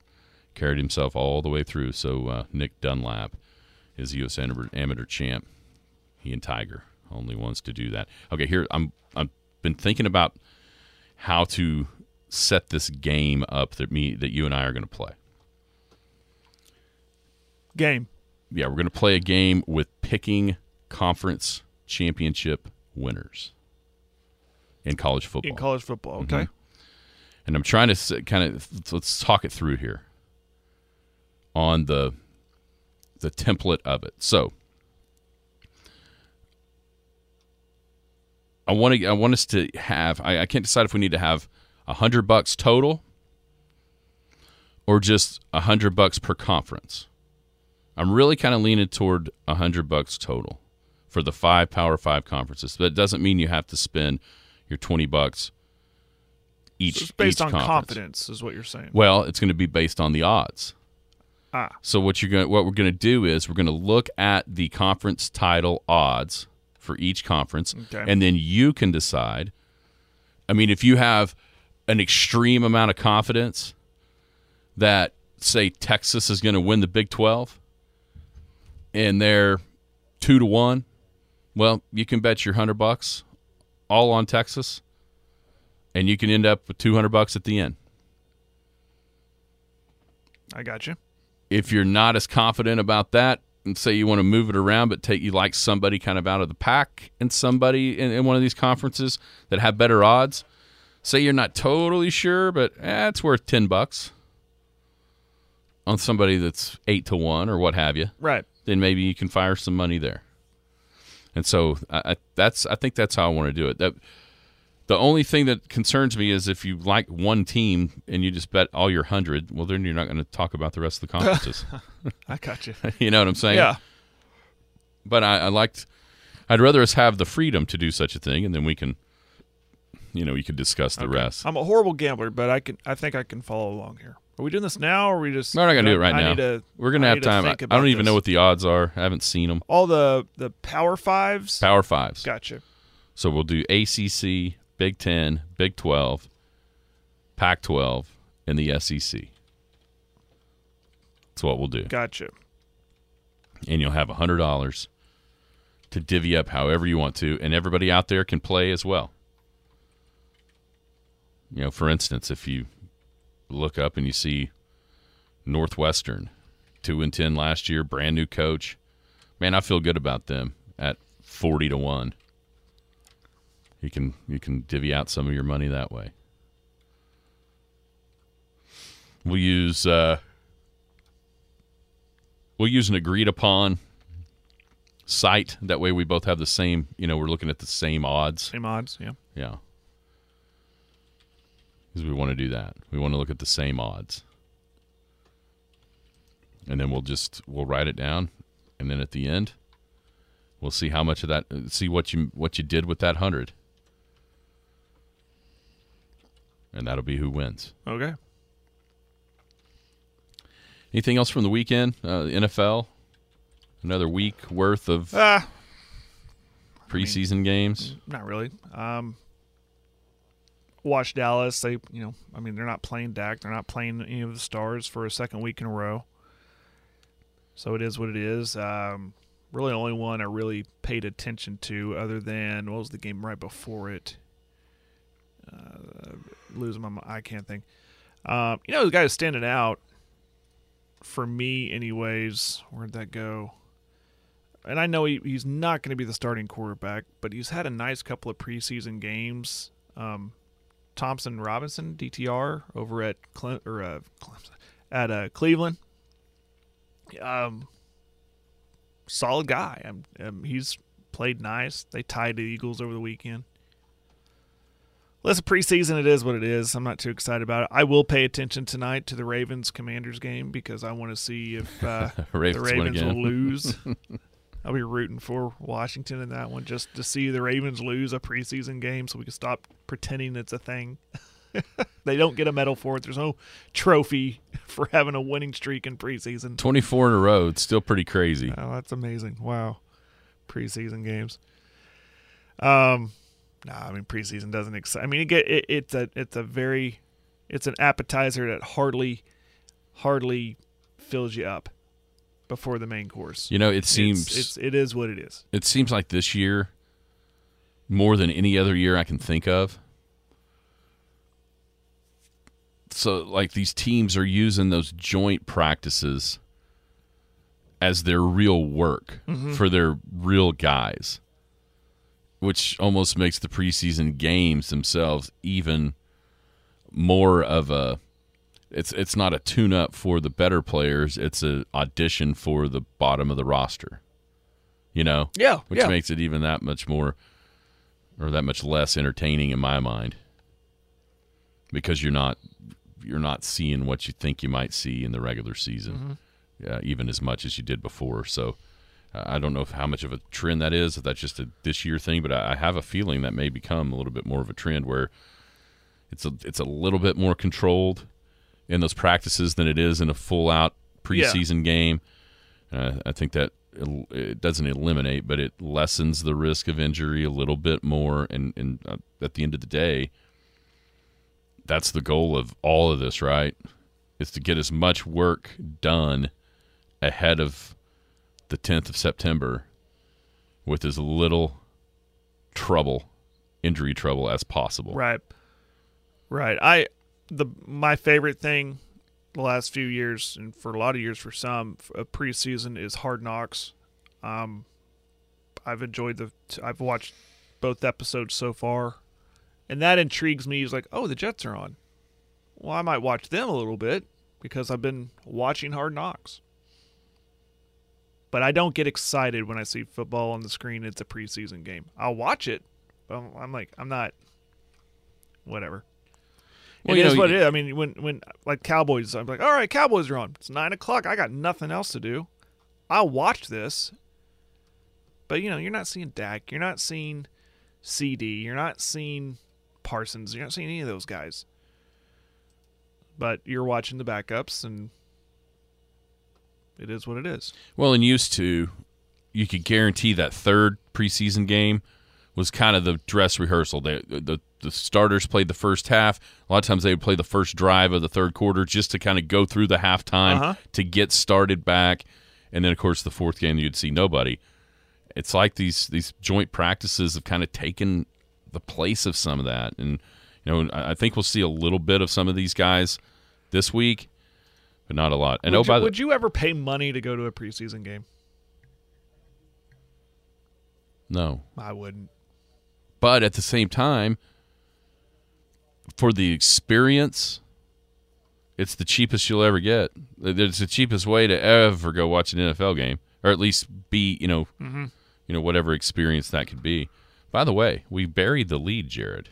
carried himself all the way through. So uh, Nick Dunlap is U.S. amateur, champ. He and Tiger only ones to do that. Okay, here I'm. I've been thinking about how to set this game up that me that you and I are going to play. Game. yeah, we're going to play a game with picking conference championship winners in college football. in college football. Mm-hmm. Okay. and I'm trying to kind of let's talk it through here on the the template of it. So I want to I want us to have I, I can't decide if we need to have a hundred bucks total or just a hundred bucks per conference. I'm really kind of leaning toward a hundred bucks total for the five Power Five conferences. But it doesn't mean you have to spend your twenty bucks each. So it's based each on conference. confidence, is what you're saying. Well, it's going to be based on the odds. Ah. So what you're going what we're going to do is we're going to look at the conference title odds for each conference Okay. and then you can decide I mean if you have an extreme amount of confidence that say Texas is going to win the Big 12 and they're 2 to 1, well, you can bet your 100 bucks all on Texas and you can end up with 200 bucks at the end. I got you. If you're not as confident about that, and say you want to move it around, but take you like somebody kind of out of the pack and somebody in, in one of these conferences that have better odds. Say you're not totally sure, but eh, it's worth ten bucks on somebody that's eight to one or what have you. Right. Then maybe you can fire some money there. And so I, I that's I think that's how I want to do it. That the only thing that concerns me is if you like one team and you just bet all your hundred, well then you're not going to talk about the rest of the conferences. I got you. you know what I'm saying? Yeah. But I, I liked. I'd rather us have the freedom to do such a thing, and then we can, you know, you could discuss the rest. I'm a horrible gambler, but I can. I think I can follow along here. Are we doing this now, or are we just? We're not gonna do it right I now. Need to, We're gonna I have need to time. I, think about don't even this. know what the odds are. I haven't seen them. all the the power fives. Power fives. Gotcha. So we'll do ACC, Big Ten, Big Twelve, Pac twelve, and the SEC. That's what we'll do. Gotcha. and you'll have hundred dollars to divvy up however you want to, and everybody out there can play as well. You know, for instance, if you look up and you see Northwestern two and ten last year, brand new coach, man, I feel good about them at forty to one. You can you can divvy out some of your money that way. We'll use uh, we'll use an agreed upon site. That way, we both have the same. You know, we're looking at the same odds. Same odds. Yeah. Yeah, because we want to do that. We want to look at the same odds, and then we'll just we'll write it down, and then at the end, we'll see how much of that. See what you what you did with that hundred, and that'll be who wins. Okay. Anything else from the weekend? Uh, NFL, another week worth of Ah, preseason games. not really. Um, watch Dallas. They, you know, I mean, they're not playing Dak. They're not playing any of the stars for a second week in a row. So it is what it is. Um, really, only one I really paid attention to, other than what was the game right before it? Uh, losing my, mi- I can't think. Um, you know, the guy who's standing out for me, anyways. Where'd that go? and I know he, he's not going to be the starting quarterback, but he's had a nice couple of preseason games. Um, Thompson Robinson, DTR, over at Cle- or uh, at uh, Cleveland. Um, solid guy. Um, he's played nice. They tied the Eagles over the weekend. Listen, preseason, it is what it is. I'm not too excited about it. I will pay attention tonight to the Ravens Commanders game because I want to see if uh, Ravens the Ravens will lose. I'll be rooting for Washington in that one just to see the Ravens lose a preseason game so we can stop pretending it's a thing. they don't get a medal for it. There's no trophy for having a winning streak in preseason. Twenty four in a row. It's still pretty crazy. Oh, that's amazing. Wow. Preseason games. Um nah, I mean preseason doesn't excite I mean it get it, it's a it's a very it's an appetizer that hardly hardly fills you up before the main course. You know, it seems it's, it is what it is. it seems like this year more than any other year I can think of. So like these teams are using those joint practices as their real work mm-hmm. for their real guys. Which almost makes the preseason games themselves even more of a it's it's not a tune up for the better players, it's an audition for the bottom of the roster. You know? Yeah, which yeah. makes it even that much more or that much less entertaining in my mind because you're not you're not seeing what you think you might see in the regular season uh, even as much as you did before so I don't know if how much of a trend that is if that's just a this year thing but I, I have a feeling that may become a little bit more of a trend where it's a it's a little bit more controlled in those practices than it is in a full out Yeah. preseason game uh, I think that el- it doesn't eliminate, but it lessens the risk of injury a little bit more. And, and uh, at the end of the day, that's the goal of all of this, right? Is to get as much work done ahead of the 10th of September with as little trouble, injury trouble as possible. Right. Right. I the my favorite thing the last few years, and for a lot of years for some, a preseason is Hard Knocks. Um, I've enjoyed the. I've watched both episodes so far, and that intrigues me. He's like, oh, the Jets are on. Well, I might watch them a little bit because I've been watching Hard Knocks. But I don't get excited when I see football on the screen. It's a preseason game. I'll watch it, but I'm, I'm like, I'm not. Whatever. Well, it you is know, what you- it is. I mean, when when like Cowboys, I'm like, all right, Cowboys are on. It's nine o'clock. I got nothing else to do. I'll watch this. But you know, you're not seeing Dak. You're not seeing CeeDee. You're not seeing Parsons. You're not seeing any of those guys. But you're watching the backups, and it is what it is. Well, and used to, you could guarantee that third preseason game was kind of the dress rehearsal. They, the the starters played the first half. A lot of times they would play the first drive of the third quarter just to kind of go through the halftime Uh-huh. to get started back, and then of course the fourth game you'd see nobody. It's like these these joint practices have kind of taken the place of some of that, and you know I I think we'll see a little bit of some of these guys this week, but not a lot. And would, oh, by you, the would you ever pay money to go to a preseason game? no, I wouldn't. but at the same time for the experience it's the cheapest you'll ever get it's the cheapest way to ever go watch an nfl game or at least be you know Mm-hmm. you know whatever experience that could be by the way we buried the lead jared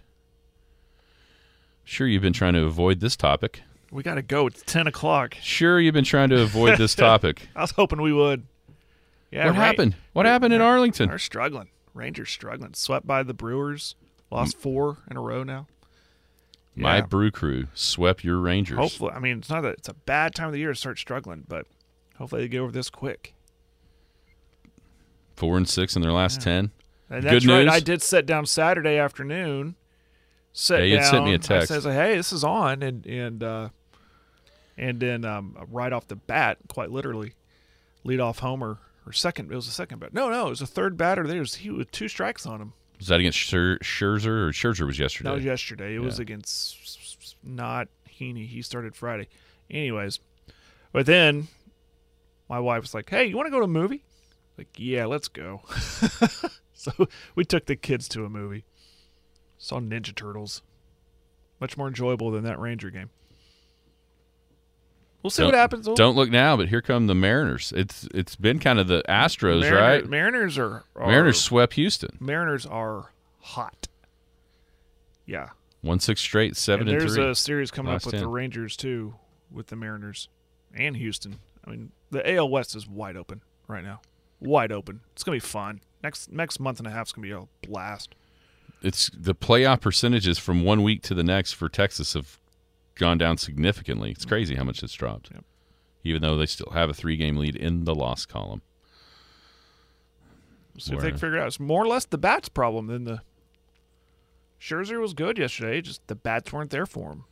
sure you've been trying to avoid this topic We got to go. It's ten o'clock. sure you've been trying to avoid this topic I was hoping we would. Yeah. what Ra- happened what happened in arlington They're struggling. Rangers struggling. Swept by the Brewers. Lost four in a row now. my brew crew swept your rangers Hopefully, I mean, it's not that it's a bad time of the year to start struggling, but hopefully they get over this quick. four and six in their last ten And Good that's right. news? I did sit down Saturday afternoon. Sit Yeah, you down. sent me a I text. says, "Hey, this is on," and and uh, and then um, right off the bat, quite literally, lead off homer or second. It was a second bat. No, no, it was a third batter. There was he with two strikes on him. Was that against Scher- Scherzer or Scherzer was yesterday? Was yesterday. It was against not Heaney. He started Friday. Anyways, but then my wife was like, "Hey, you want to go to a movie?" Like, yeah, let's go. so we took the kids to a movie. Saw Ninja Turtles. Much more enjoyable than that Ranger game. We'll see Don't- what happens. We'll- Don't look now, but here come the Mariners. It's it's been kind of the Astros, Mariner- right? Mariners are, are Mariners swept Houston, Mariners are hot. Yeah. one six straight, seven and and, there's three. a series coming Last up with the Rangers too, with the Mariners and Houston. I mean, the AL West is wide open right now, wide open. It's gonna be fun. Next next month and a half is gonna be a blast. it's the playoff percentages from one week to the next for Texas have gone down significantly. It's crazy how much it's dropped, Yep. even though they still have a three game lead in the loss column. We'll if they can figure it out. It's more or less the bats problem than the. Scherzer was good yesterday. Just the bats weren't there for him.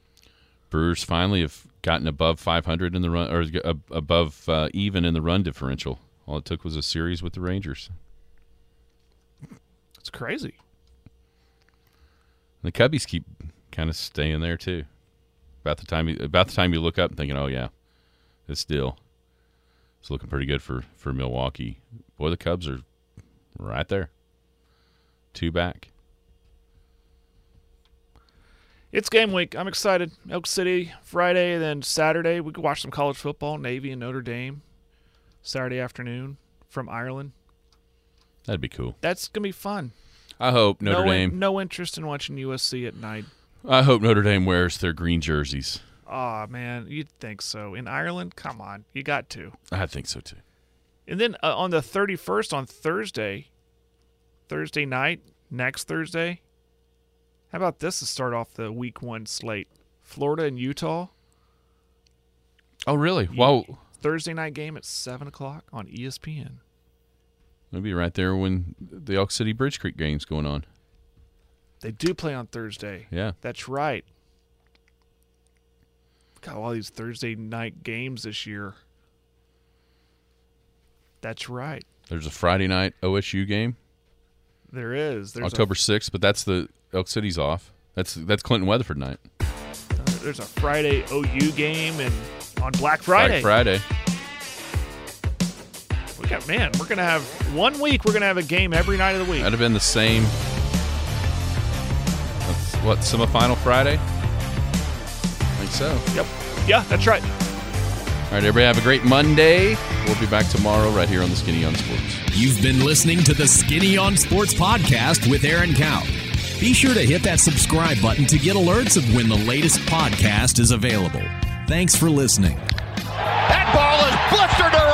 Brewers finally have gotten above 500 in the run, or above uh, even in the run differential. All it took was a series with the Rangers. It's crazy. The Cubbies keep kind of staying there too. About the time you, about the time you look up and thinking, oh yeah, it's still it's looking pretty good for for Milwaukee. Boy, the Cubs are right there, two back. It's game week. I'm excited. Elk City Friday, then Saturday we could watch some college football. Navy and Notre Dame. Saturday afternoon from Ireland. That'd be cool. That's gonna be fun. I hope Notre no, Dame. no interest in watching USC at night. I hope Notre Dame wears their green jerseys. Oh man, you'd think so. In Ireland, come on, you got to. I think so too. And then uh, on the 31st, on Thursday, Thursday night, next Thursday, how about this to start off the week one slate? Florida and Utah, Oh really? Well, Thursday night game at 7 o'clock on ESPN. it'll be right there when the Elk City Bridge Creek game's going on. They do play on Thursday. Yeah. That's right. Got all these Thursday night games this year. That's right. There's a Friday night OSU game. There is. There's October sixth, but that's the Elk City's off. That's that's Clinton Weatherford night. A, there's a Friday OU game and on Black Friday. Black Friday. We got man. We're gonna have one week. We're gonna have a game every night of the week. That'd have been the same. That's what semifinal Friday? I think so. Yep. Yeah, that's right. All right, everybody have a great Monday. We'll be back tomorrow right here on the Skinny on Sports. You've been listening to the Skinny on Sports podcast with Aaron Cow. Be sure to hit that subscribe button to get alerts of when the latest podcast is available. Thanks for listening. That ball is blistered